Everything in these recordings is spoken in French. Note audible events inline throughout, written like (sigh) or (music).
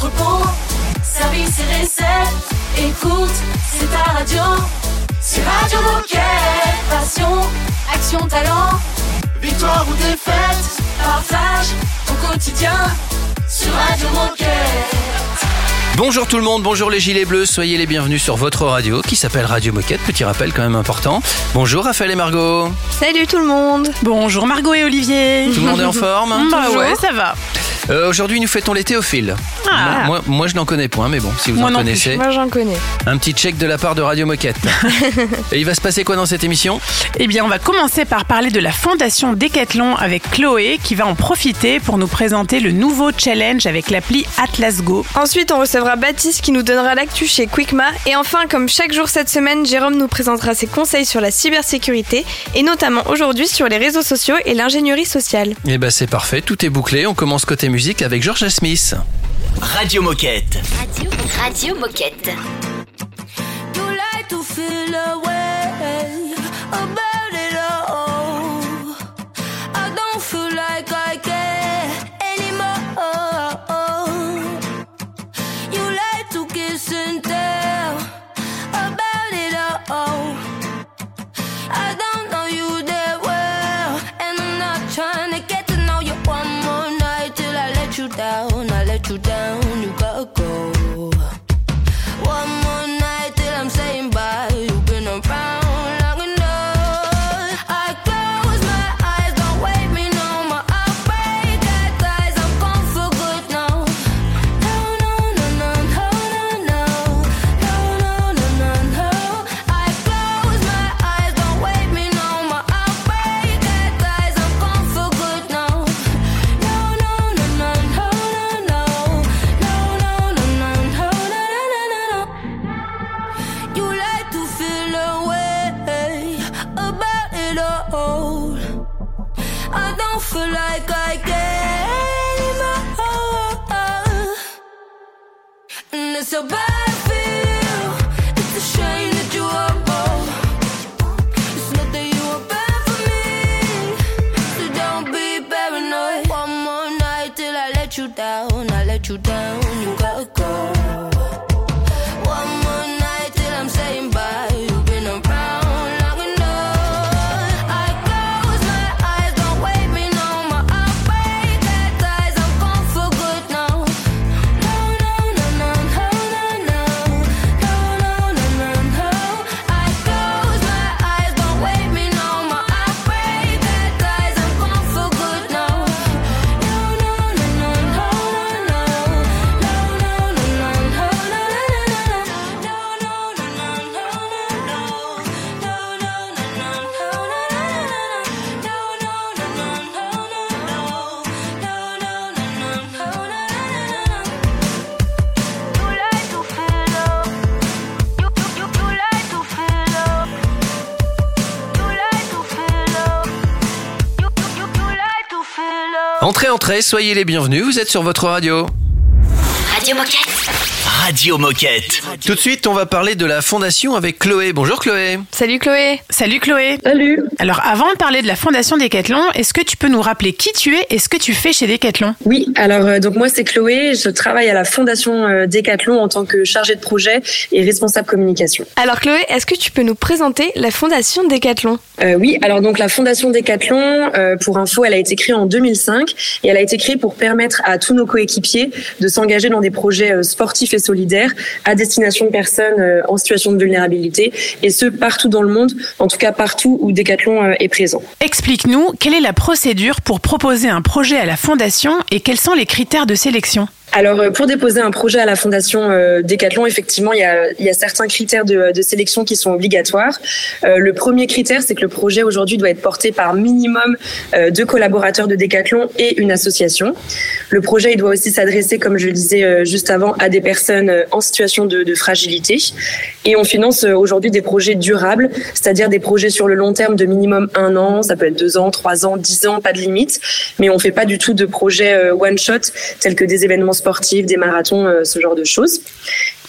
entrepôt, service et recettes. Écoute, c'est ta radio. C'est Radio Moquette. Passion, action, talent. Victoire ou défaite, partage ton quotidien sur Radio Moquette. Bonjour tout le monde, bonjour les gilets bleus, soyez les bienvenus sur votre radio qui s'appelle Radio Moquette, petit rappel quand même important. Bonjour Raphaël et Margot. Salut tout le monde. Bonjour Margot et Olivier. Tout le monde est en (laughs) forme Bah ouais, ça va. Euh, Aujourd'hui nous fêtons les théophiles. Ah. Moi, moi, moi, je n'en connais point, mais bon, si vous Moi en non plus. connaissez, Moi j'en connais. un petit check de la part de Radio Moquette. (laughs) et il va se passer quoi dans cette émission? Eh bien, on va commencer par parler de la fondation Decathlon avec Chloé qui va en profiter pour nous présenter le nouveau challenge avec l'appli Atlas Go. Ensuite, on recevra Baptiste qui nous donnera l'actu chez Quickma. Et enfin, comme chaque jour cette semaine, Jérôme nous présentera ses conseils sur la cybersécurité et notamment aujourd'hui sur les réseaux sociaux et l'ingénierie sociale. Eh ben c'est parfait, tout est bouclé. On commence côté musique avec George Smith. Radio Moquette. Radio, Radio Moquette. Soyez les bienvenus. Vous êtes sur votre radio. Radio Moquette. Radio Moquette. Tout de suite, on va parler de la fondation avec Chloé. Bonjour Chloé. Salut Chloé. Salut Chloé. Salut. Alors avant de parler de la fondation Decathlon, est-ce que tu peux nous rappeler qui tu es et ce que tu fais chez Decathlon? Oui, alors euh, donc moi c'est Chloé, je travaille à la fondation euh, Decathlon en tant que chargée de projet et responsable communication. Alors Chloé, est-ce que tu peux nous présenter la fondation Decathlon? Euh, oui, alors donc la fondation Decathlon, euh, pour info, elle a été créée en 2005 et elle a été créée pour permettre à tous nos coéquipiers de s'engager dans des projets euh, sportifs et solidaires à destination de personnes euh, en situation de vulnérabilité et ce partout dans le monde, en tout cas partout où Decathlon euh, est présent. Explique-nous quelle est la procédure pour proposer un projet à la fondation et quels sont les critères de sélection? Alors, euh, pour déposer un projet à la fondation euh, Decathlon, effectivement, il y a, il y a certains critères de, de sélection qui sont obligatoires. Euh, le premier critère, c'est que le projet aujourd'hui doit être porté par minimum euh, deux collaborateurs de Decathlon et une association. Le projet, il doit aussi s'adresser, comme je le disais euh, juste avant, à des personnes euh, en situation de, de fragilité. Et on finance aujourd'hui des projets durables, c'est-à-dire des projets sur le long terme de minimum un an, ça peut être deux ans, trois ans, dix ans, pas de limite. Mais on fait pas du tout de projets one shot tels que des événements sportifs, des marathons, euh, ce genre de choses.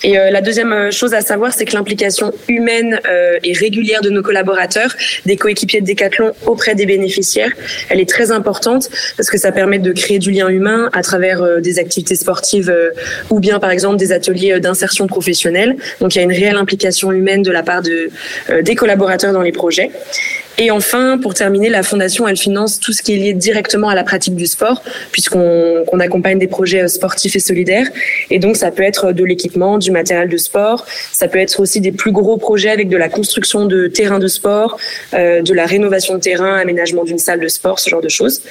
Et euh, la deuxième euh, chose à savoir, c'est que l'implication humaine et régulière de nos collaborateurs, des coéquipiers de Decathlon auprès des bénéficiaires, elle est très importante parce que ça permet de créer du lien humain à travers des activités sportives ou bien par exemple des ateliers d'insertion professionnelle. Donc il y a une réelle implication humaine de la part de, des collaborateurs dans les projets. Et enfin, pour terminer, la fondation, elle finance tout ce qui est lié directement à la pratique du sport, puisqu'on qu'on accompagne des projets euh, sportifs et solidaires. Et donc, ça peut être de l'équipement, du matériel de sport. Ça peut être aussi des plus gros projets avec de la construction de terrains de sport, euh, de la rénovation de terrain, aménagement d'une salle de sport, ce genre de choses.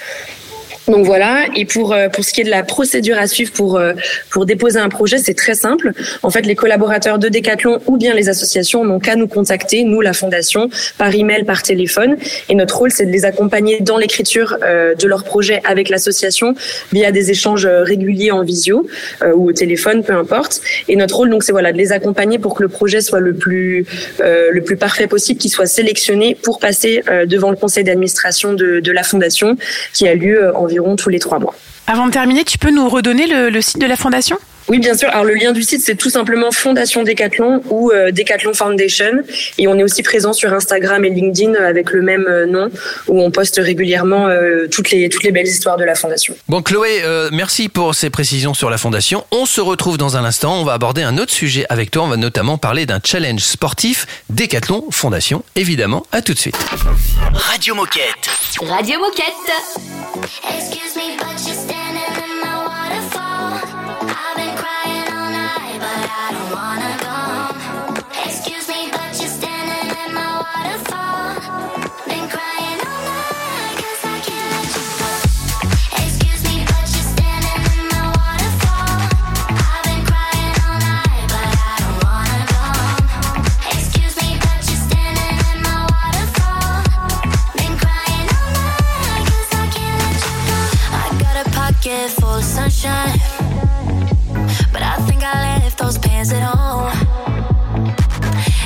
Donc voilà. Et pour euh, pour ce qui est de la procédure à suivre pour euh, pour déposer un projet, c'est très simple. En fait, les collaborateurs de Decathlon ou bien les associations n'ont qu'à nous contacter, nous la fondation, par email, par téléphone. Et notre rôle, c'est de les accompagner dans l'écriture euh, de leur projet avec l'association via des échanges réguliers en visio ou au téléphone, peu importe. Et notre rôle, donc, c'est voilà de les accompagner pour que le projet soit le plus le plus parfait possible, qu'il soit sélectionné pour passer devant le conseil d'administration de, de la fondation, qui a lieu euh, environ tous les trois mois. Avant de terminer, tu peux nous redonner le, le site de la fondation? Oui, bien sûr. Alors le lien du site, c'est tout simplement Fondation Decathlon ou euh, Decathlon Foundation. Et on est aussi présent sur Instagram et LinkedIn avec le même euh, nom, où on poste régulièrement euh, toutes les toutes les belles histoires de la fondation. Bon, Chloé, euh, merci pour ces précisions sur la fondation. On se retrouve dans un instant. On va aborder un autre sujet avec toi. On va notamment parler d'un challenge sportif Décathlon Fondation. Évidemment, à tout de suite. Radio Moquette. Radio Moquette. Excuse me, but you're standing a full of sunshine, but I think I left those pants at home.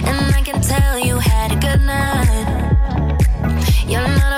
And I can tell you had a good night. You're not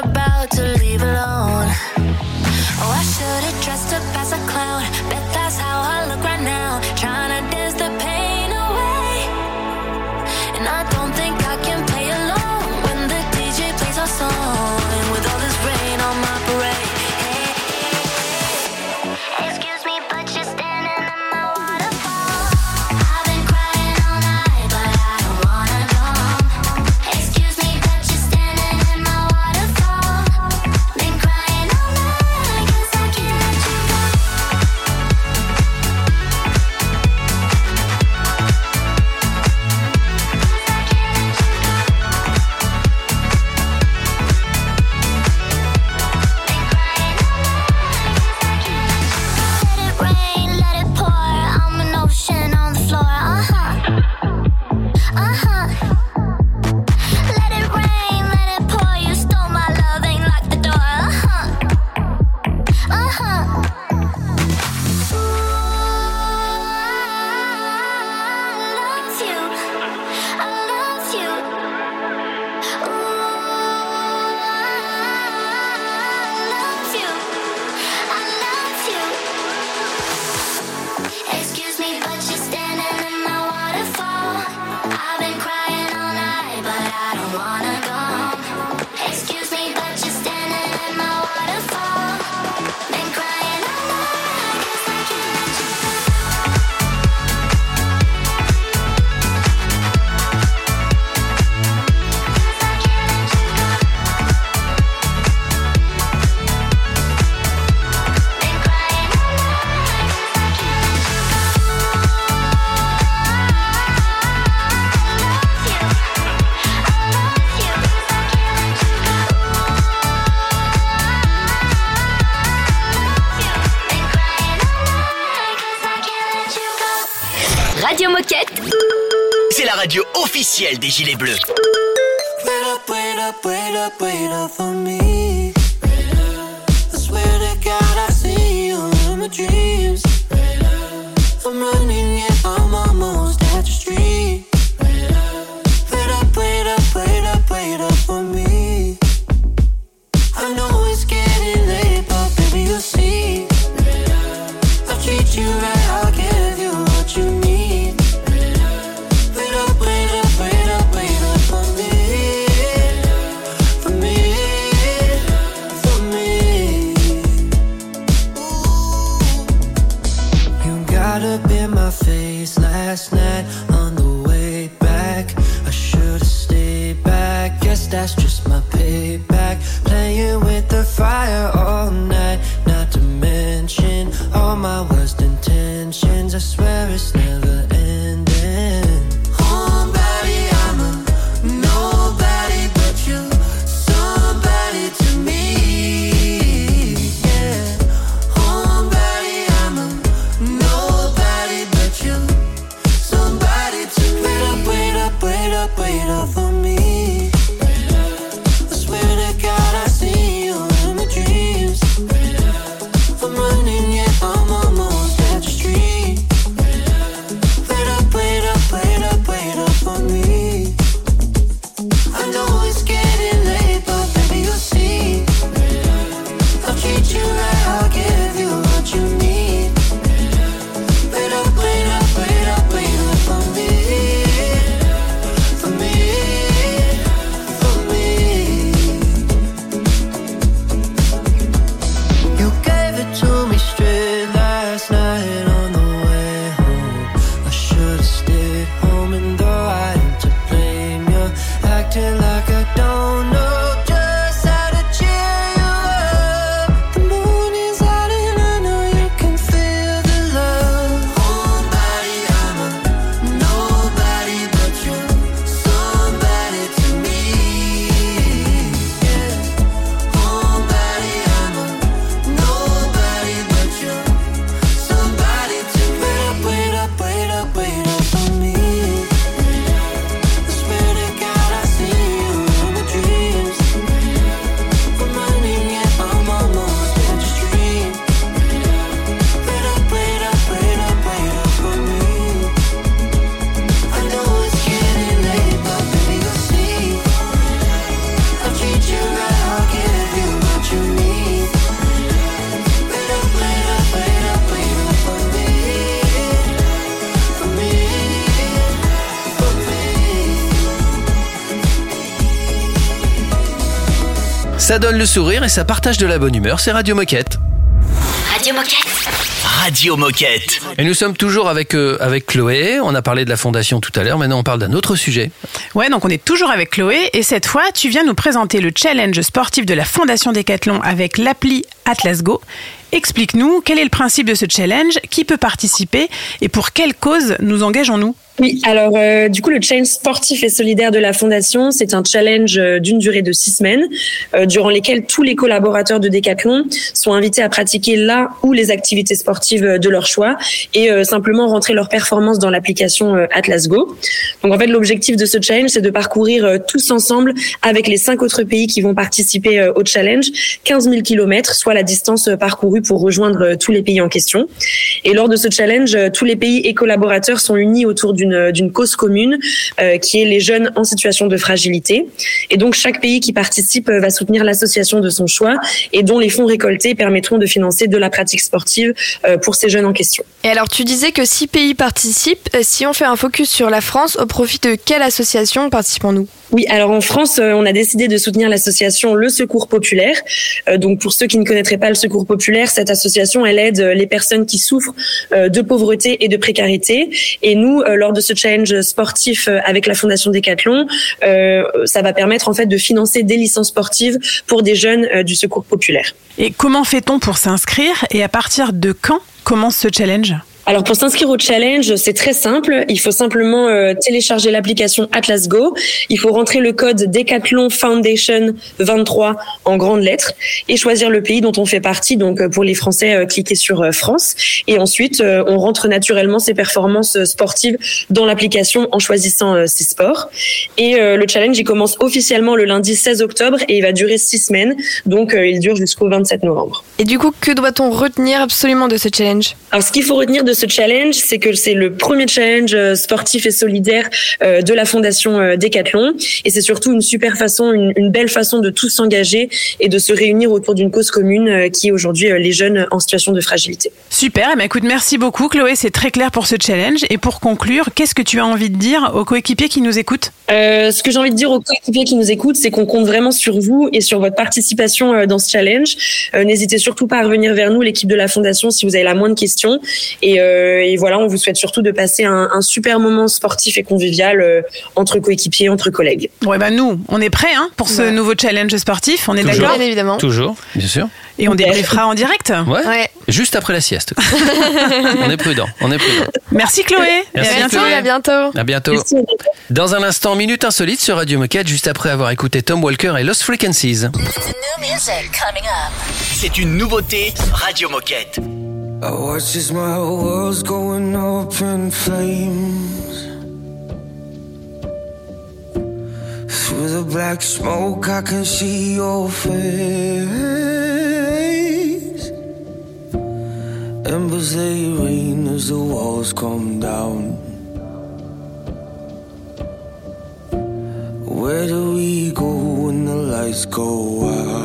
Radio Moquette. C'est la radio officielle des Gilets Bleus. Ça donne le sourire et ça partage de la bonne humeur, c'est Radio Moquette. Radio Moquette. Radio Moquette. Et nous sommes toujours avec, euh, avec Chloé, on a parlé de la fondation tout à l'heure, maintenant on parle d'un autre sujet. Ouais, donc on est toujours avec Chloé et cette fois, tu viens nous présenter le challenge sportif de la Fondation Décathlon avec l'appli Atlas Go. Explique-nous quel est le principe de ce challenge, qui peut participer et pour quelle cause nous engageons-nous? Oui, alors euh, du coup le challenge sportif et solidaire de la fondation, c'est un challenge euh, d'une durée de six semaines, euh, durant lesquelles tous les collaborateurs de Decathlon sont invités à pratiquer la ou les activités sportives de leur choix et simplement rentrer leurs performances dans l'application Atlas Go. Donc en fait l'objectif de ce challenge, c'est de parcourir tous ensemble avec les cinq autres pays qui vont participer au challenge 15 000 kilomètres, soit la distance parcourue pour rejoindre euh, tous les pays en question. Et lors de ce challenge, euh, tous les pays et collaborateurs sont unis autour d'une d'une cause commune, euh, qui est les jeunes en situation de fragilité. Et donc chaque pays qui participe euh, va soutenir l'association de son choix et dont les fonds récoltés permettront de financer de la pratique sportive euh, pour ces jeunes en question. Et alors, tu disais que six pays participent. Euh, Si on fait un focus sur la France, au profit de quelle association participons-nous? Oui, alors en France, euh, on a décidé de soutenir l'association Le Secours Populaire. Euh, donc pour ceux qui ne connaîtraient pas le Secours Populaire, cette association, elle aide euh, les personnes qui souffrent euh, de pauvreté et de précarité. Et nous, euh, lors de ce challenge sportif avec la Fondation Décathlon, ça va permettre en fait de financer des licences sportives pour des jeunes du Secours Populaire. Et comment fait-on pour s'inscrire et à partir de quand commence ce challenge? Alors pour s'inscrire au challenge, c'est très simple. Il faut simplement euh, télécharger l'application Atlas Go. Il faut rentrer le code Decathlon Foundation 23 en grandes lettres et choisir le pays dont on fait partie. Donc euh, pour les Français, euh, cliquez sur euh, France et ensuite on rentre naturellement ses performances sportives dans l'application en choisissant ses sports. Et le challenge il commence officiellement le lundi 16 octobre et il va durer six semaines. Donc il dure jusqu'au 27 novembre. Et du coup, que doit-on retenir absolument de ce challenge? Alors, ce qu'il faut retenir de ce challenge, c'est que c'est le premier challenge euh, sportif et solidaire euh, de la fondation euh, Decathlon, et c'est surtout une super façon, une, une belle façon de tous s'engager et de se réunir autour d'une cause commune qui est aujourd'hui les jeunes en situation de fragilité. Super, eh ben, écoute, merci beaucoup Chloé, c'est très clair pour ce challenge. Et pour conclure, qu'est-ce que tu as envie de dire aux coéquipiers qui nous écoutent? Euh, ce que j'ai envie de dire aux coéquipiers qui nous écoutent, c'est qu'on compte vraiment sur vous et sur votre participation dans ce challenge. Euh, N'hésitez surtout pas à revenir vers nous, l'équipe de la fondation, si vous avez la moindre question. Et euh, et voilà, on vous souhaite surtout de passer un, un super moment sportif et convivial euh, entre coéquipiers, entre collègues. Ouais, bah nous, on est prêts hein, pour ce Ouais. nouveau challenge sportif. On est Toujours. d'accord Bien évidemment. Toujours, bien sûr. Et on débriefera en direct. Ouais. Ouais. Juste après la sieste. (laughs) on est prudent, on est prudent. Merci Chloé. Merci, et à bientôt. Chloé. à bientôt. À bientôt. Merci. Dans un instant, minute insolite sur Radio Moquette, juste après avoir écouté Tom Walker et Lost Frequencies. C'est une nouveauté Radio Moquette. I watch as my world's going up in flames. Through the black smoke, I can see your face. Embers they rain as the walls come down. Where do we go when the lights go out?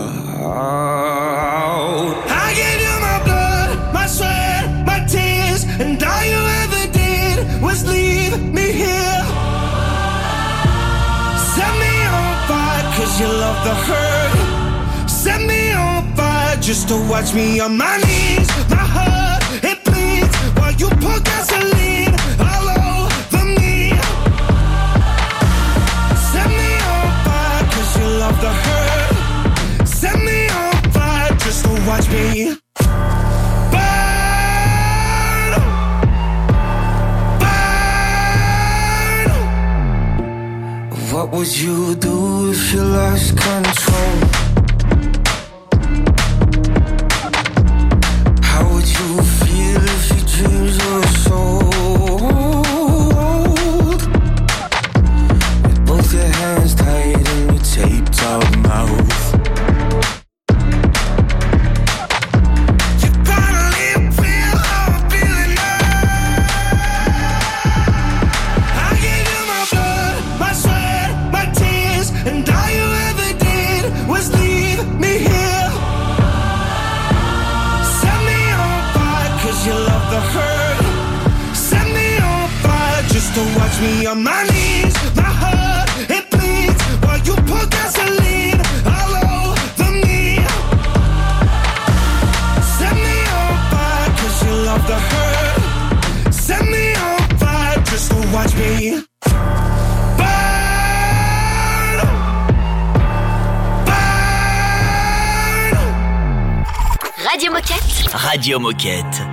I gave all you ever did was leave me here. Set me on fire, cause you love the hurt. Set me on fire just to watch me on my knees. My heart, it bleeds while you pour gasoline all over me. Set me on fire, cause you love the hurt. Set me on fire just to watch me. What would you do if you lost control? Radio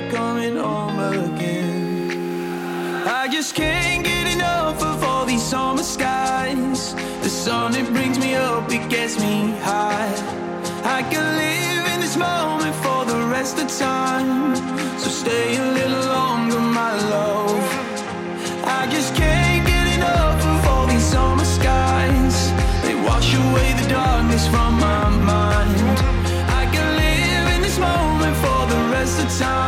like coming home again. I just can't get enough of all these summer skies. The sun, it brings me up, it gets me high. I can live in this moment for the rest of time. So stay a little longer, my love. I just can't get enough of all these summer skies. They wash away the darkness from my mind. I can live in this moment for the rest of time.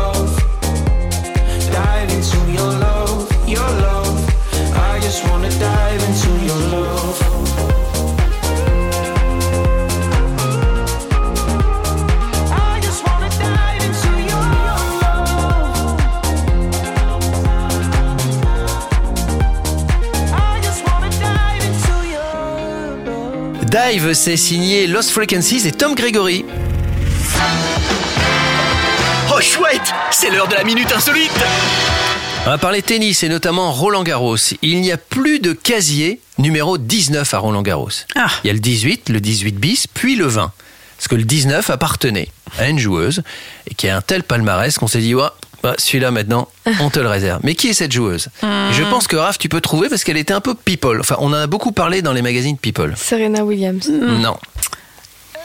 Dive, c'est signé Lost Frequencies et Tom Gregory. Oh chouette C'est l'heure de la minute insolite On va parler tennis et notamment Roland Garros. Il n'y a plus de casier numéro 19 à Roland Garros. Ah. Il y a le 18, le 18 bis, puis le 20. Parce que le 19 appartenait à une joueuse et qui a un tel palmarès qu'on s'est dit, ouais, bah, celui-là maintenant, (laughs) on te le réserve. Mais qui est cette joueuse? Et Je pense que Raph, tu peux trouver parce qu'elle était un peu people. Enfin, on en a beaucoup parlé dans les magazines people. Serena Williams. Non.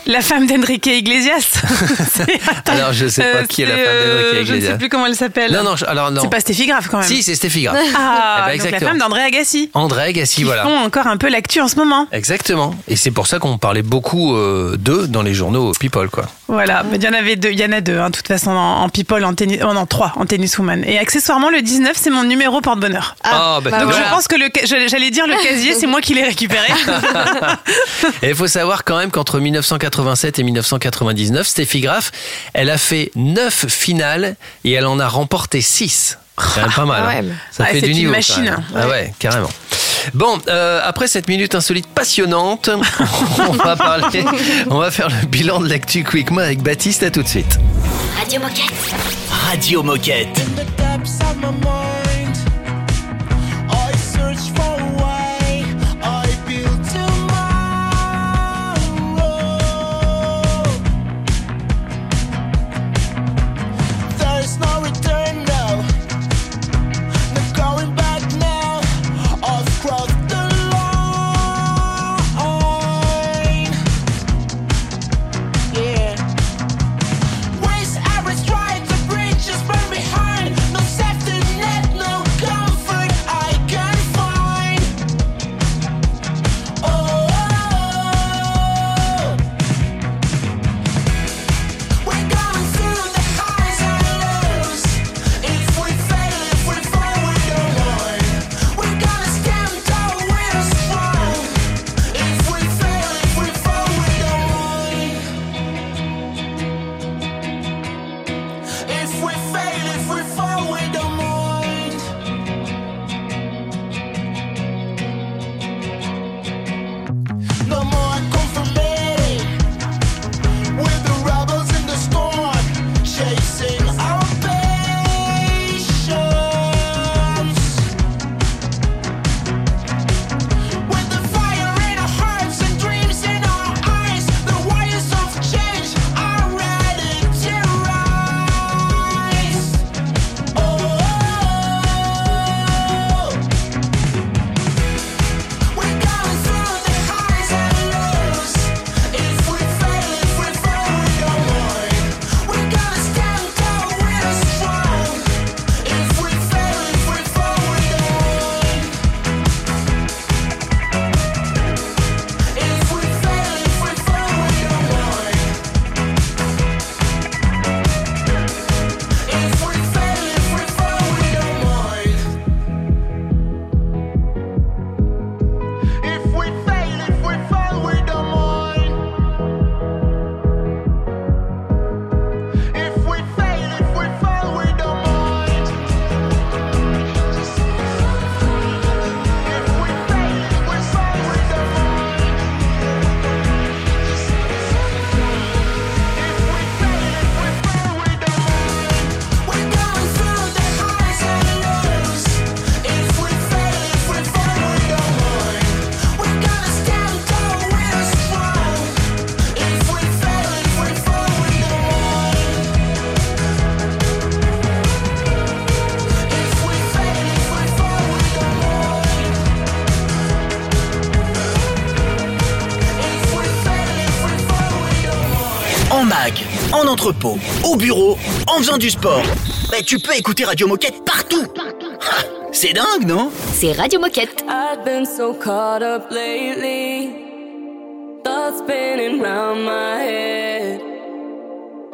La femme d'Enrique Iglesias. (laughs) Alors, je sais pas qui est la femme d'Enrique Je ne Iglesias. sais plus comment elle s'appelle. Non, non, je- alors non. C'est pas Steffi Graf quand même. Si, c'est Stéphie Graf. (laughs) Ah, Eh ben, donc la femme d'André Agassi. André Agassi, Qui voilà. font encore un peu l'actu en ce moment. Exactement. Et c'est pour ça qu'on parlait beaucoup euh, d'eux dans les journaux People, quoi. Voilà, mais il y en avait deux, il y en a deux, hein, de toute façon, en, en people, en tennis, oh, non, trois, en tennis woman. Et accessoirement, le 19, c'est mon numéro porte-bonheur. Ah, bah, bah donc, voilà. je pense que le, j'allais dire le (laughs) casier, c'est moi qui l'ai récupéré. (laughs) Et il faut savoir quand même qu'entre 1987 et 1999, Steffi Graf, elle a fait 9 finales et elle en a remporté 6. C'est quand même pas mal. Ah hein. Ça Ah, fait c'est du une niveau. quand machine, même. Ah ouais, carrément. Bon, euh, après cette minute insolite passionnante, (laughs) on va parler, on va faire le bilan de l'actu Quickma avec Baptiste. À tout de suite. Radio Moquette. Radio Moquette. Entrepôt, au bureau, en faisant du sport. Mais tu peux écouter Radio Moquette partout. Ha, C'est dingue, non? C'est Radio Moquette. I've been so caught up lately, thoughts spinning round my head.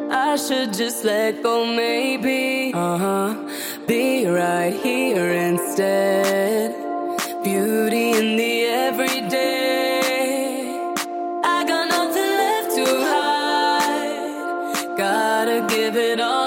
I should just let go, maybe. Uh huh. Be right here instead. Beauty in the everyday. Gotta give it all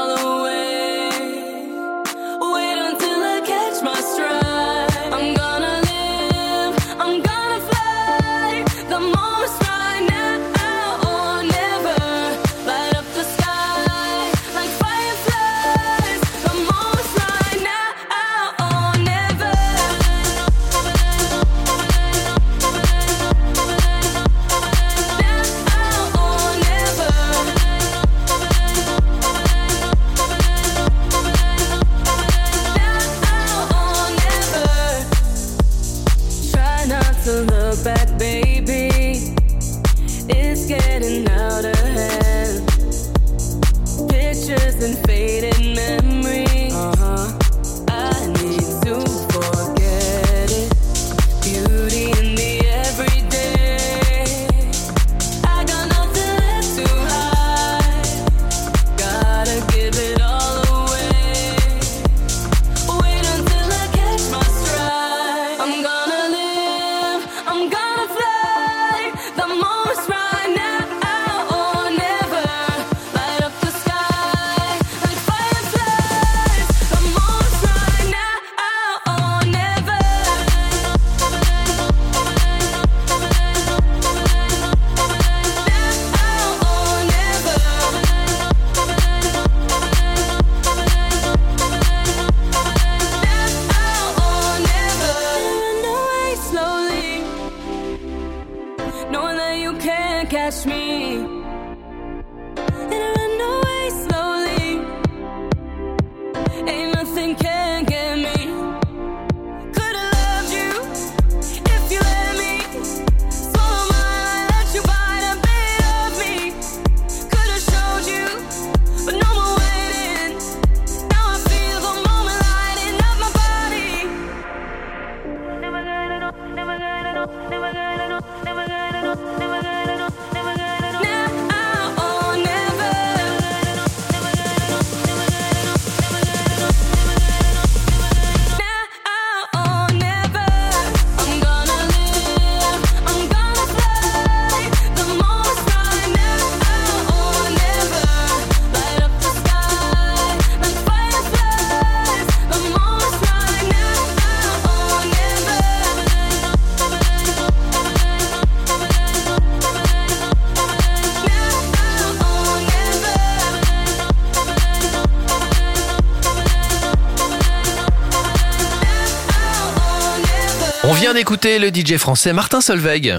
le DJ français Martin Solveig.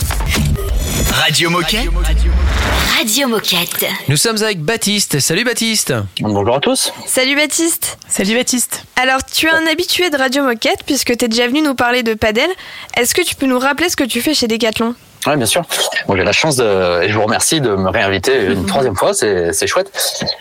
Radio Moquette. Radio Moquette. Nous sommes avec Baptiste. Salut Baptiste. Bonjour à tous. Salut Baptiste. Salut Baptiste. Alors, tu es un habitué de Radio Moquette puisque tu es déjà venu nous parler de padel. Est-ce que tu peux nous rappeler ce que tu fais chez Decathlon? Oui, bien sûr. Bon, j'ai la chance de, et je vous remercie de me réinviter une (laughs) troisième fois, c'est, chouette.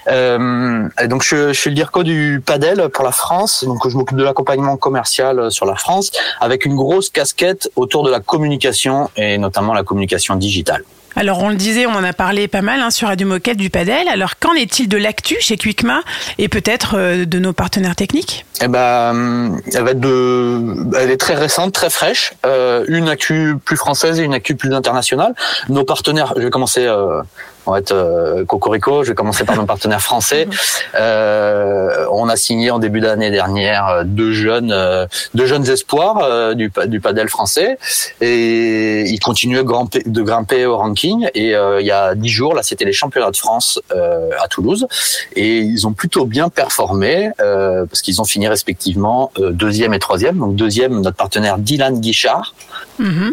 Euh, et donc, je, je suis le DIRCO du padel pour la France. Donc, je m'occupe de l'accompagnement commercial sur la France avec une grosse casquette autour de la communication et notamment la communication digitale. Alors on le disait, on en a parlé pas mal hein, sur Radio Moquette du padel. Alors qu'en est-il de l'actu chez Quickma et peut-être euh, de nos partenaires techniques? Eh ben, elle va de, elle est très récente, très fraîche. Euh, une actu plus française et une actu plus internationale. Nos partenaires, je vais commencer. Euh, on va être euh, cocorico. Je vais commencer par nos partenaires français. (laughs) Euh, on a signé en début d'année dernière euh, deux jeunes, euh, deux jeunes espoirs euh, du, du padel français, et ils continuent de grimper, de grimper au ranking. Et euh, il y a dix jours, là, c'était les championnats de France euh, à Toulouse, et ils ont plutôt bien performé euh, parce qu'ils ont fini respectivement deuxième et troisième. Donc deuxième, notre partenaire Dylan Guichard,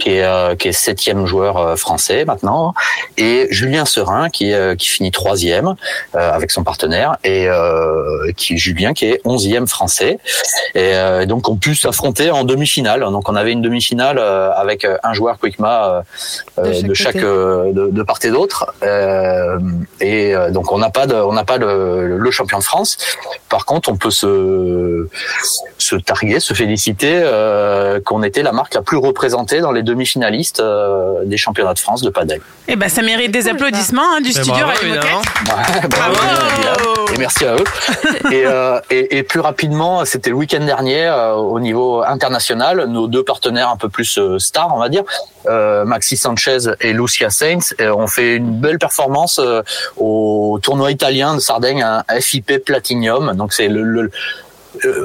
qui est euh, qui est septième joueur euh, français maintenant, et Julien Serin qui euh, qui finit troisième euh, avec son partenaire et euh, qui Julien qui est onzième français. Et donc on pu s'affronter en demi-finale. Donc on avait une demi-finale avec un joueur Quickma De chaque de chaque côté. de, de part et d'autre. Et donc on n'a pas de, on n'a pas le, le champion de France. Par contre, on peut se se targuer, se féliciter qu'on était la marque la plus représentée dans les demi-finalistes euh, des championnats de France de padel. Eh ben ça mérite des applaudissements hein, du Eh, studio bravo, Radio. Ouais, bravo, et merci à eux. (laughs) Et, euh, et, et plus rapidement, c'était le week-end dernier euh, au niveau international, nos deux partenaires un peu plus euh, stars, on va dire, euh, Maxi Sanchez et Lucia Saints, euh, ont fait une belle performance euh, au tournoi italien de Sardaigne, un FIP Platinum. Donc c'est le, le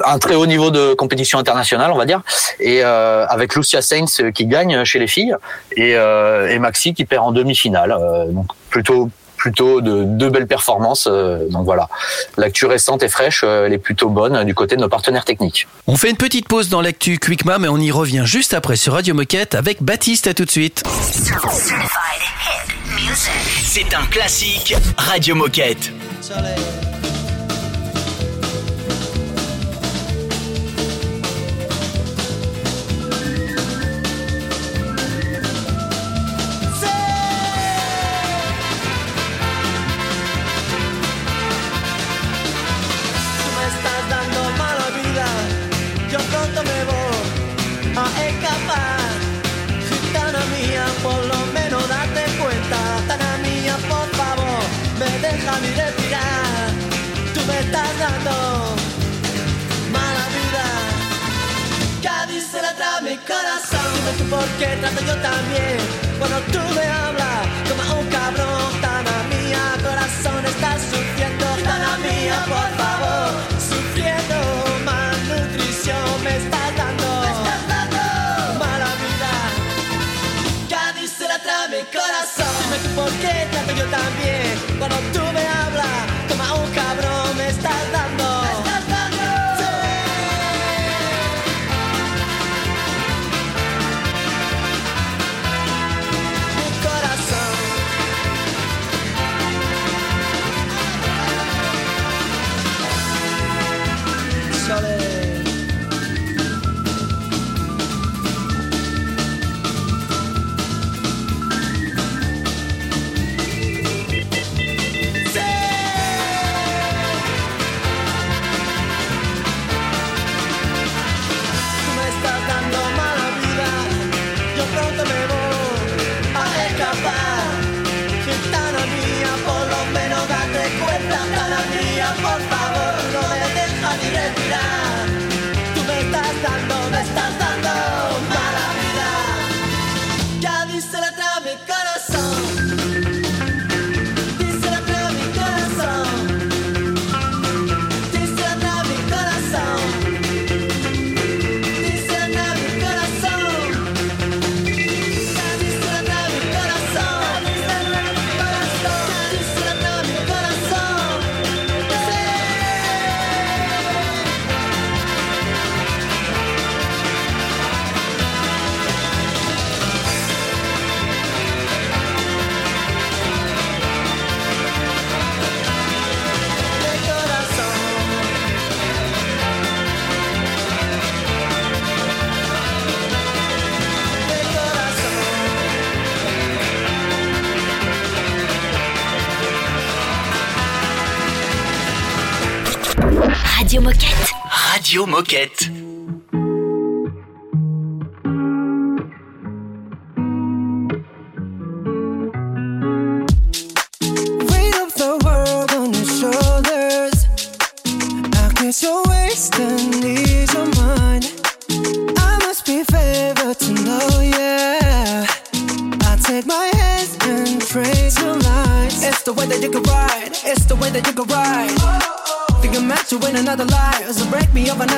un très haut niveau de compétition internationale, on va dire, et euh, avec Lucia Saints euh, qui gagne chez les filles et, euh, et Maxi qui perd en demi-finale. Euh, donc plutôt plutôt de deux belles performances. euh, donc voilà, l'actu récente et fraîche, euh, elle est plutôt bonne euh, du côté de nos partenaires techniques. On fait une petite pause dans l'actu Quickma, mais on y revient juste après sur Radio Moquette avec Baptiste. À tout de suite. C'est un classique Radio Moquette. corazón de tu por qué trato yo también. Cuando tú me hablas como a un cabrón, tan a mía, corazón está sufriendo, tan a mía, por favor, sufriendo malnutrición me estás dando, me estás dando mala vida. Ya dice la mi corazón, dime tú por qué trato yo también. Cuando tú me hablas Radio Moquette. of another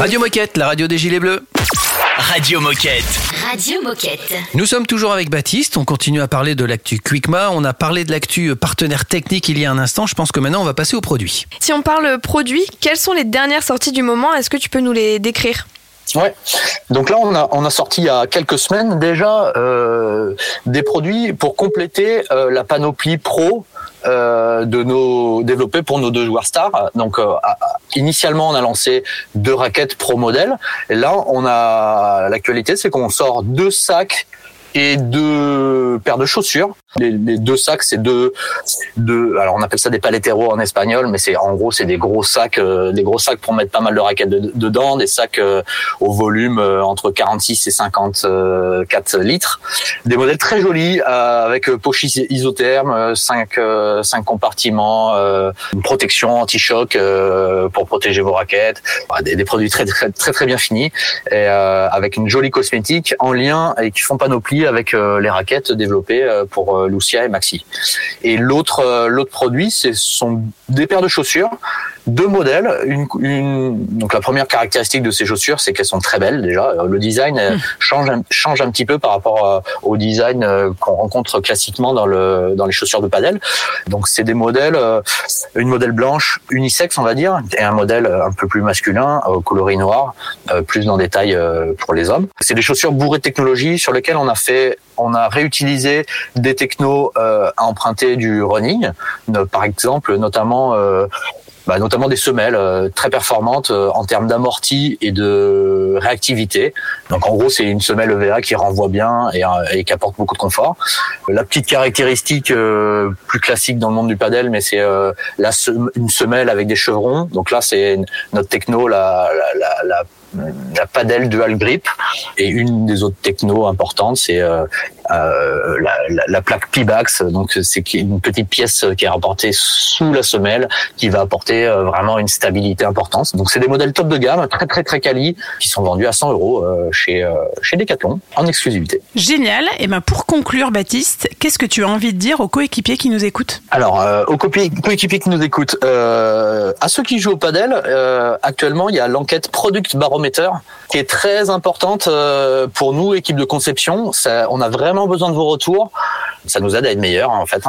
Radio Moquette, la radio des Gilets Bleus. Radio Moquette. Radio Moquette. Nous sommes toujours avec Baptiste, on continue à parler de l'actu Quickma, on a parlé de l'actu partenaire technique il y a un instant, je pense que maintenant on va passer aux produits. Si on parle produits, quelles sont les dernières sorties du moment? Est-ce que tu peux nous les décrire? Ouais. Donc là, on a, on a sorti il y a quelques semaines déjà euh, des produits pour compléter euh, la panoplie pro euh, de nos développés pour nos deux joueurs stars. Donc euh, initialement, on a lancé deux raquettes pro modèle. Et là, on a l'actualité, c'est qu'on sort deux sacs et deux paires de chaussures. Les, les deux sacs, c'est deux, deux. Alors on appelle ça des paleteros en espagnol, mais c'est en gros c'est des gros sacs, euh, des gros sacs pour mettre pas mal de raquettes de- dedans, des sacs euh, au volume euh, entre 46 et 54 litres, des modèles très jolis euh, avec euh, poche is- isotherme, euh, cinq cinq compartiments, une protection anti-choc pour protéger vos raquettes, Voilà, des, des produits très très très très bien finis et avec une jolie cosmétique en lien et qui font panoplie avec les raquettes développées pour euh, Lucia et Maxi. Et l'autre euh, l'autre produit, ce sont des paires de chaussures, deux modèles. Une, une- donc la première caractéristique de ces chaussures, c'est qu'elles sont très belles déjà. Euh, Le design euh, change un, change un petit peu par rapport euh, au design qu'on rencontre classiquement dans le dans les chaussures de padel. Donc c'est des modèles, une modèle blanche unisexe on va dire, et un modèle un peu plus masculin, au coloris noir, plus dans des tailles pour les hommes. C'est des chaussures bourrées de technologie sur lesquelles on a fait, on a réutilisé des technos euh, à emprunter du running, par exemple notamment. euh, bah, notamment des semelles euh, très performantes euh, en termes d'amorti et de réactivité. Donc en gros, c'est une semelle EVA qui renvoie bien et, euh, et qui apporte beaucoup de confort. La petite caractéristique euh, plus classique dans le monde du padel, mais c'est euh, la sem- une semelle avec des chevrons. Donc là, c'est notre techno, la, la, la, la la dual grip et une des autres technos importantes c'est euh, euh, la, la, la plaque Pibax donc c'est une petite pièce qui est rapportée sous la semelle qui va apporter euh, vraiment une stabilité importante donc c'est des modèles top de gamme très très très quali qui sont vendus à 100 euros euh, chez euh, chez Decathlon en exclusivité Génial. Et ben pour conclure, Baptiste, qu'est-ce que tu as envie de dire aux coéquipiers qui nous écoutent? Alors, euh, aux coéquipiers qui nous écoutent, euh, à ceux qui jouent au padel, euh, actuellement, il y a l'enquête Product Barometer qui est très importante euh, pour nous, équipe de conception. Ça, on a vraiment besoin de vos retours. Ça nous aide à être meilleurs, en fait.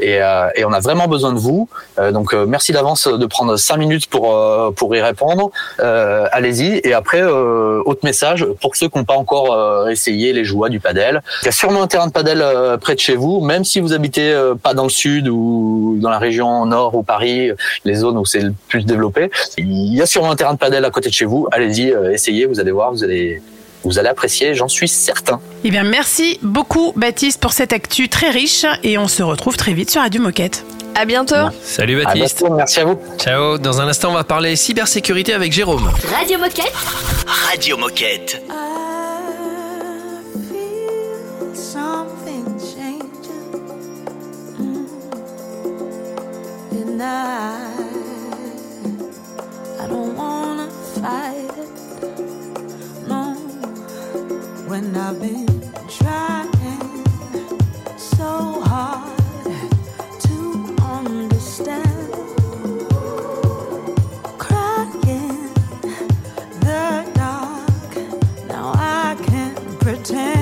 Et, euh, et on a vraiment besoin de vous. Euh, donc, euh, merci d'avance de prendre cinq minutes pour pour y répondre. Allez-y. Et après, autre message pour ceux qui n'ont pas encore essayé les joies du padel. Il y a sûrement un terrain de padel près de chez vous, même si vous habitez pas dans le sud ou dans la région nord ou Paris, les zones où c'est le plus développé. Il y a sûrement un terrain de padel à côté de chez vous. Allez-y, essayez. Vous allez voir, vous allez vous allez apprécier. J'en suis certain. Eh bien, merci beaucoup, Baptiste, pour cette actu très riche. Et on se retrouve très vite sur Radio Moquette. À bientôt. Salut À Baptiste. bientôt. Merci à vous. Ciao, dans un instant on va parler cybersécurité avec Jérôme. Radio Moquette. Radio Moquette. I, I don't wanna fight it. When I've been trying so hard to understand, crying the dark. Now I can't pretend.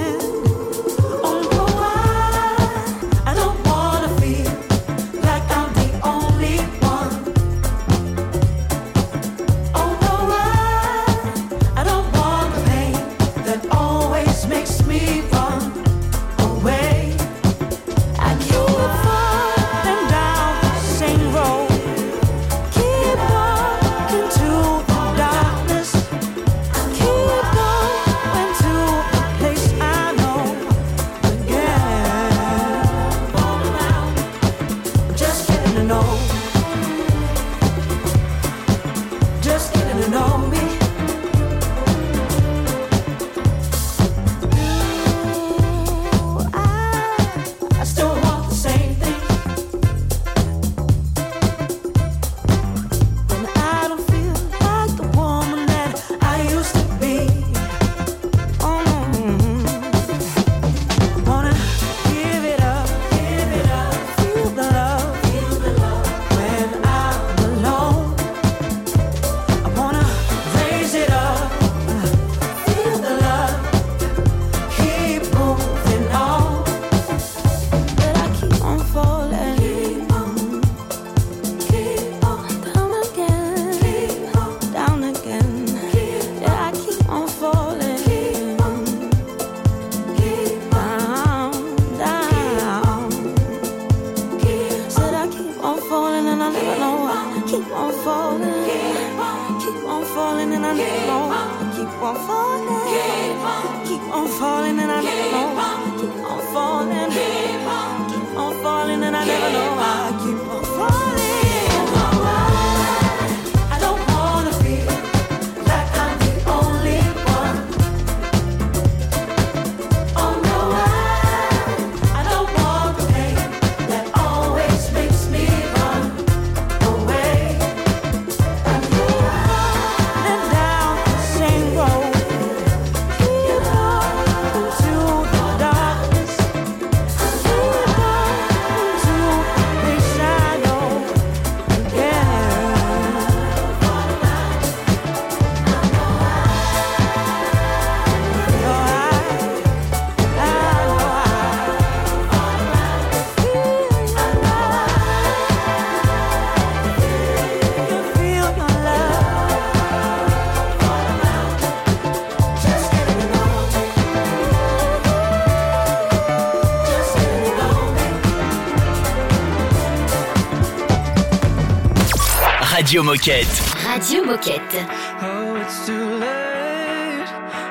Radio Moquette. Radio Moquette. Oh, it's too late.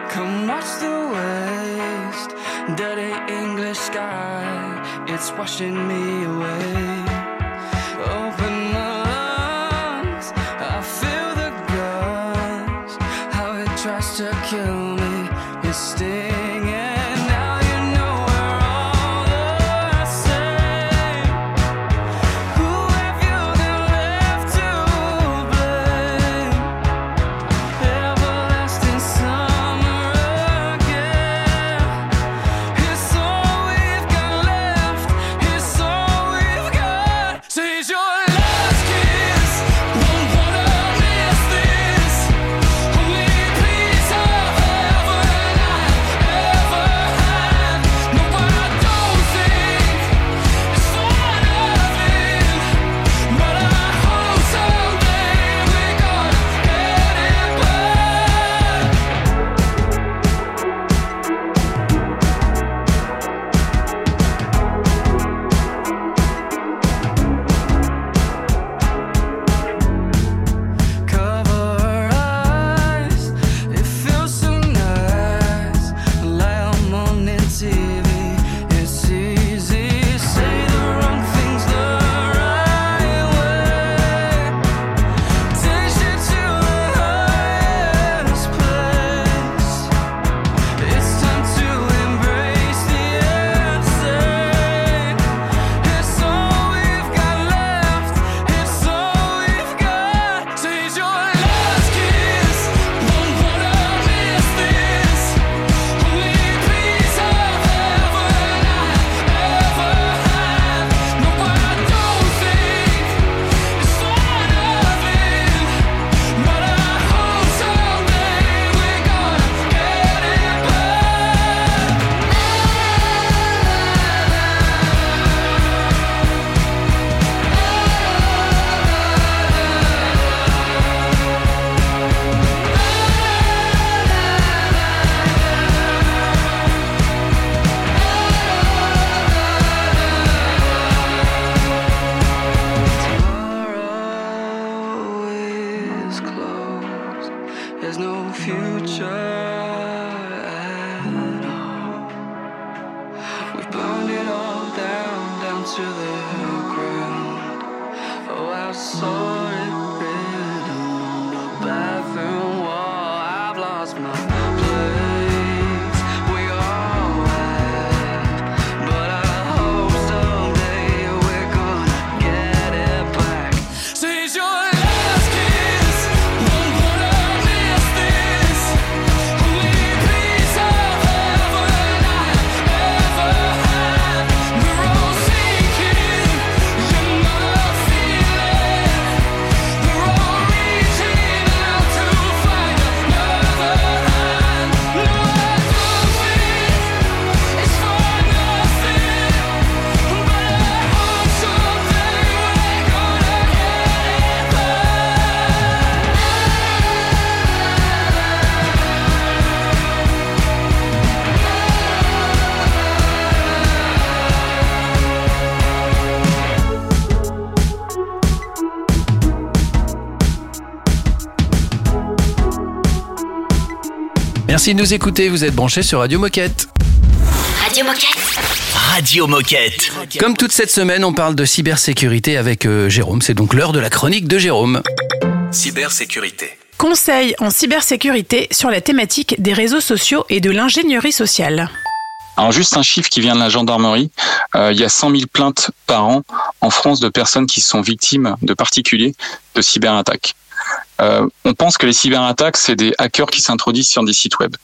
Come watch the waste. Dirty English sky. It's washing me away. Merci de nous écouter, vous êtes branchés sur Radio Moquette. Radio Moquette. Radio Moquette. Comme toute cette semaine, on parle de cybersécurité avec euh, Jérôme. C'est donc l'heure de la chronique de Jérôme. Cybersécurité. Conseil en cybersécurité sur la thématique des réseaux sociaux et de l'ingénierie sociale. Alors juste un chiffre qui vient de la gendarmerie, euh, il y a 100 000 plaintes par an en France de personnes qui sont victimes de particuliers de cyberattaques. Euh, on pense que les cyberattaques, c'est des hackers qui s'introduisent sur des sites web.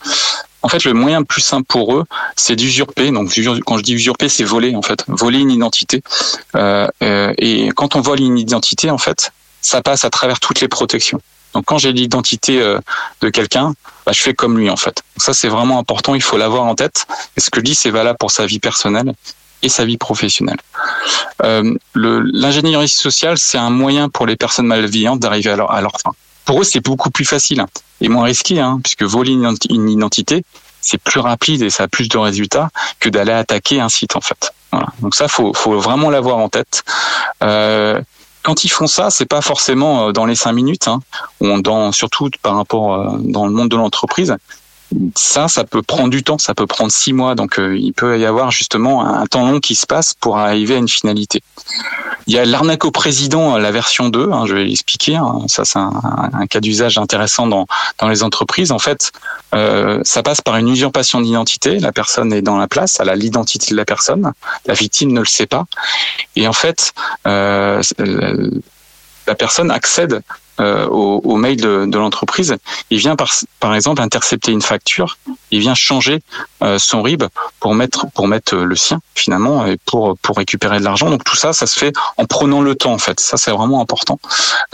En fait, le moyen le plus simple pour eux, c'est d'usurper. Donc, quand je dis usurper, c'est voler, en fait, voler une identité. Euh, euh, et quand on vole une identité, en fait, ça passe à travers toutes les protections. Donc, quand j'ai l'identité de quelqu'un, bah, je fais comme lui, en fait. Donc, ça, c'est vraiment important. Il faut l'avoir en tête. Et ce que je dis, c'est valable pour sa vie personnelle et sa vie professionnelle. Euh, L'ingénierie sociale, c'est un moyen pour les personnes malveillantes d'arriver à leur, à leur fin. Pour eux, c'est beaucoup plus facile et moins risqué, hein, puisque voler une identi- une identité, c'est plus rapide et ça a plus de résultats que d'aller attaquer un site en fait. Donc ça, faut, faut vraiment l'avoir en tête. Euh, quand ils font ça, c'est pas forcément euh, dans les cinq minutes, hein, ou dans, surtout par rapport dans le monde de l'entreprise. Ça, ça peut prendre du temps, ça peut prendre six mois. Donc, euh, il peut y avoir justement un temps long qui se passe pour arriver à une finalité. Il y a l'arnaque au président, la version 2, hein, je vais l'expliquer. hein. Ça, c'est un, cas d'usage intéressant dans, dans les entreprises. En fait, euh, ça passe par une usurpation d'identité. La personne est dans la place, elle a l'identité de la personne. La victime ne le sait pas. Et en fait, euh, la personne accède euh, au, au mail de, de l'entreprise. Il vient par, par exemple intercepter une facture. Il vient changer euh, son RIB pour mettre pour mettre euh, le sien finalement et pour pour récupérer de l'argent. Donc tout ça, ça se fait en prenant le temps en fait. Ça c'est vraiment important.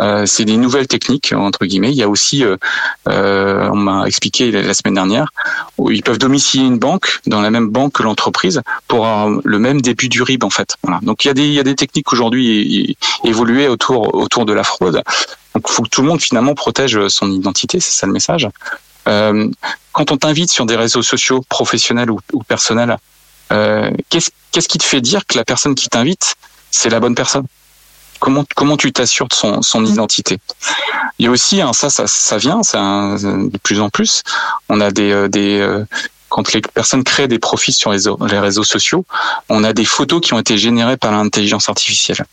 Euh, c'est des nouvelles techniques entre guillemets. Il y a aussi, euh, euh, on m'a expliqué la, semaine dernière, où ils peuvent domicilier une banque dans la même banque que l'entreprise pour le même début du RIB en fait. Voilà. Donc il y a des il y a des techniques aujourd'hui évoluées autour autour de la fraude. Donc, il faut que tout le monde finalement protège son identité, c'est ça le message. Euh, quand on t'invite sur des réseaux sociaux professionnels ou, ou personnels, euh, qu'est-ce qu'est-ce qui te fait dire que la personne qui t'invite, c'est la bonne personne? Comment comment tu t'assures de son, son identité? Il y a aussi hein, ça ça ça vient, ça de plus en plus. On a des euh, des euh, quand les personnes créent des profils sur les, les réseaux sociaux, on a des photos qui ont été générées par l'intelligence artificielle.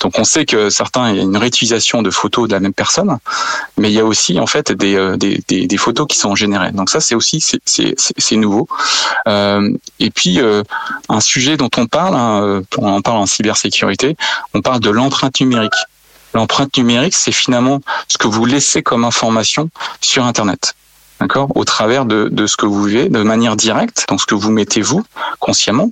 Donc on sait que certains, il y a une réutilisation de photos de la même personne, mais il y a aussi en fait des, euh, des, photos qui sont générées. Donc ça c'est aussi c'est- nouveau. Euh, et puis euh, un sujet dont on parle, hein, on parle en cybersécurité, on parle de l'empreinte numérique. L'empreinte numérique, c'est finalement ce que vous laissez comme information sur Internet. D'accord? Au travers de, de ce que vous vivez de manière directe, dans ce que vous mettez vous, consciemment,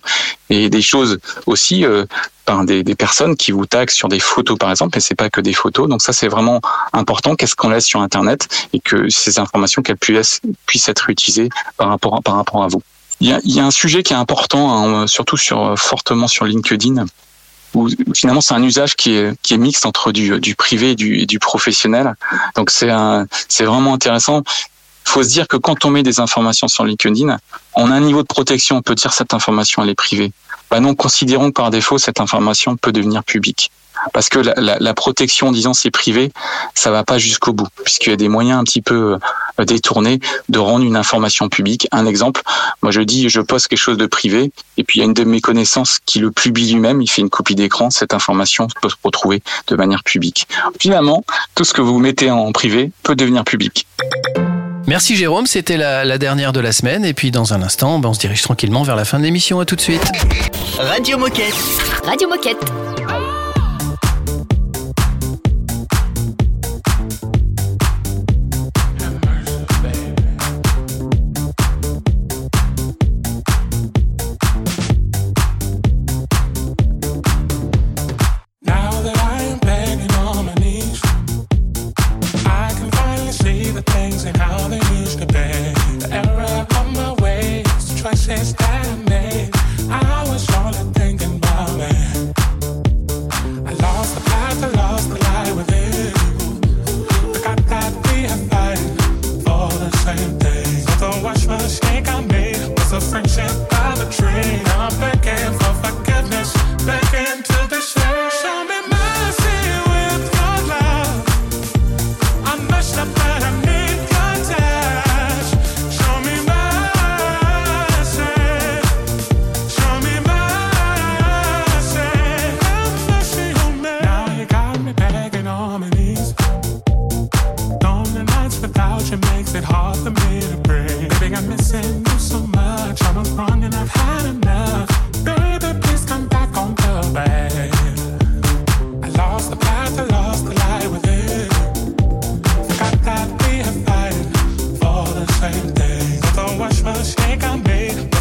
et des choses aussi euh, par des, des personnes qui vous taguent sur des photos par exemple, et c'est pas que des photos. Donc ça c'est vraiment important. Qu'est-ce qu'on laisse sur Internet et que ces informations qu'elles puissent puissent être utilisées par rapport à, par rapport à vous. Il y a, il y a un sujet qui est important, hein, surtout sur fortement sur LinkedIn où finalement c'est un usage qui est qui est mixte entre du du privé et du, du professionnel. Donc c'est c'est vraiment intéressant. Faut se dire que quand on met des informations sur LinkedIn, on a un niveau de protection, on peut dire cette information elle est privée. Bah non, considérons que par défaut cette information peut devenir publique. Parce que la, protection, en disant c'est privé, ça va pas jusqu'au bout, puisqu'il y a des moyens un petit peu euh, détournés de rendre une information publique. Un exemple, moi je dis je poste quelque chose de privé, et puis il y a une de mes connaissances qui le publie lui-même, il fait une copie d'écran, cette information peut se retrouver de manière publique. Finalement, tout ce que vous mettez en privé peut devenir public. Merci Jérôme, c'était la, la dernière de la semaine. Et puis dans un instant, ben, on se dirige tranquillement vers la fin de l'émission. À tout de suite. Radio Moquette. Radio Moquette.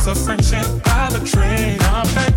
of friendship by the train of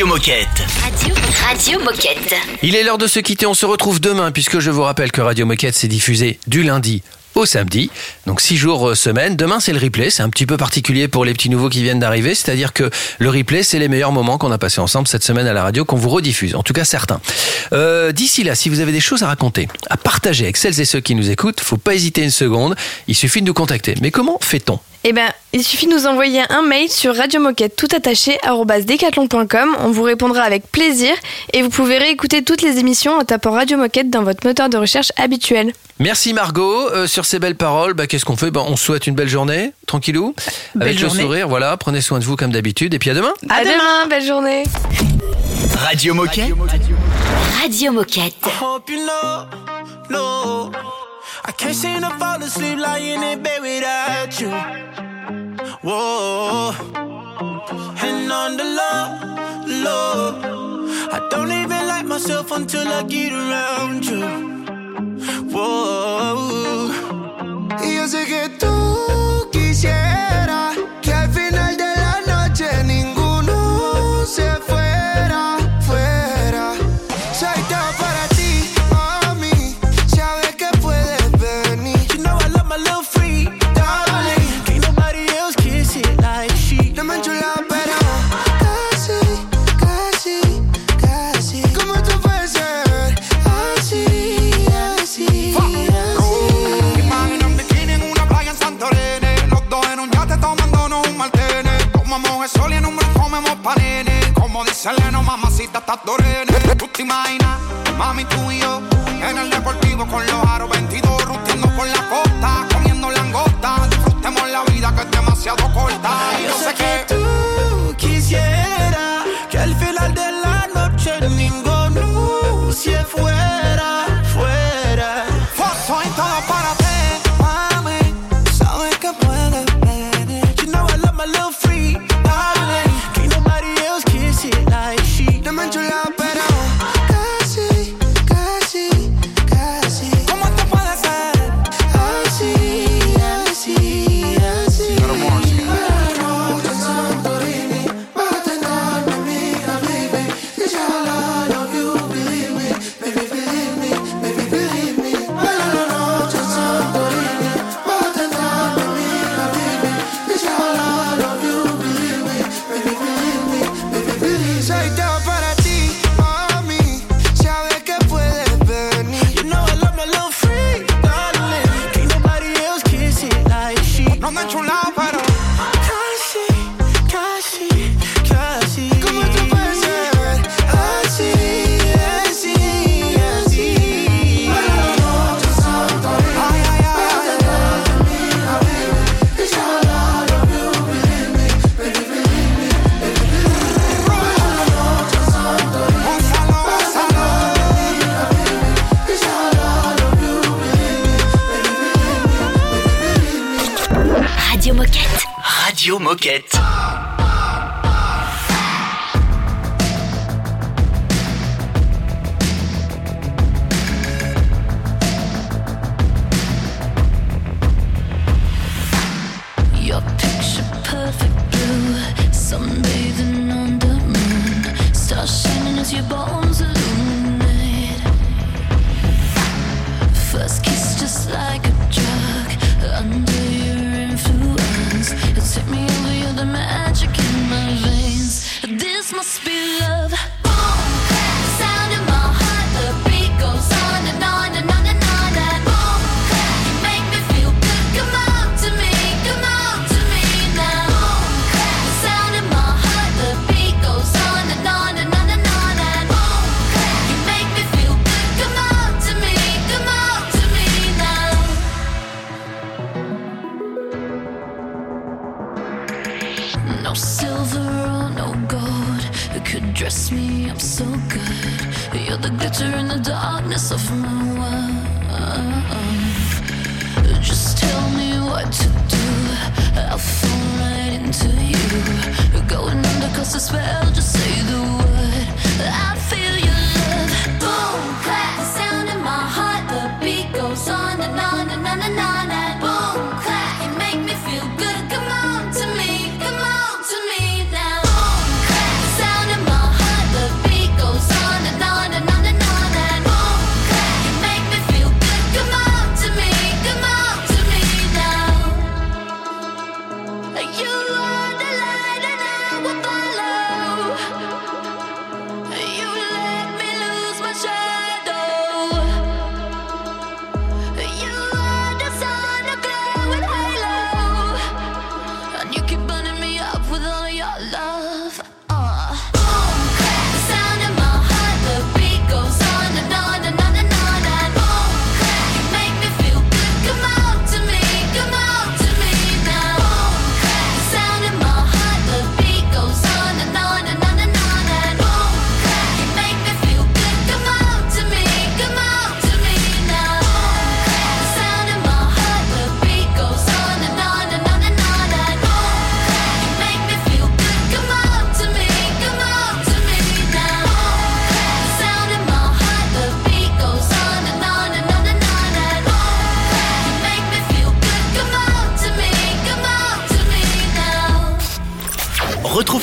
Radio Moquette. Radio, Radio Moquette. Il est l'heure de se quitter, on se retrouve demain puisque je vous rappelle que Radio Moquette s'est diffusé du lundi au samedi, donc six jours euh, semaine. Demain c'est le replay, c'est un petit peu particulier pour les petits nouveaux qui viennent d'arriver, c'est-à-dire que le replay c'est les meilleurs moments qu'on a passés ensemble cette semaine à la radio qu'on vous rediffuse, en tout cas certains. Euh, D'ici là, si vous avez des choses à raconter, à partager avec celles et ceux qui nous écoutent, faut pas hésiter une seconde, il suffit de nous contacter. Mais comment fait-on? Eh ben, il suffit de nous envoyer un mail sur radiomoquette tout attaché. On vous répondra avec plaisir et vous pouvez réécouter toutes les émissions en tapant Radio Moquette dans votre moteur de recherche habituel. Merci Margot. Euh, sur ces belles paroles, bah, qu'est-ce qu'on fait? Bah, On se souhaite une belle journée, tranquillou, Belle avec journée. le sourire. Voilà, prenez soin de vous comme d'habitude. Et puis à demain. À, demain, belle journée. Radio Moquette. Radio Moquette. you know, no. I can't seem to fall asleep lying in bed without you. Whoa. And on the low, low. I don't even like myself until I get around you. Whoa. Y yo sé que tú quisieras panini Como dice Leno, mamacita, estás dorene Tú te imaginas, mami, tú y yo En el deportivo con los aros 22 Rustiendo por la costa, comiendo langosta. Disfrutemos la vida que es demasiado corta. Y yo sé que dress me up so good. You're the glitter in the darkness of my world. Just tell me what to do. I'll fall right into you. Going under 'cause the spell. Just say the word. I feel your love. Boom, clap, sound in my heart. The beat goes on and on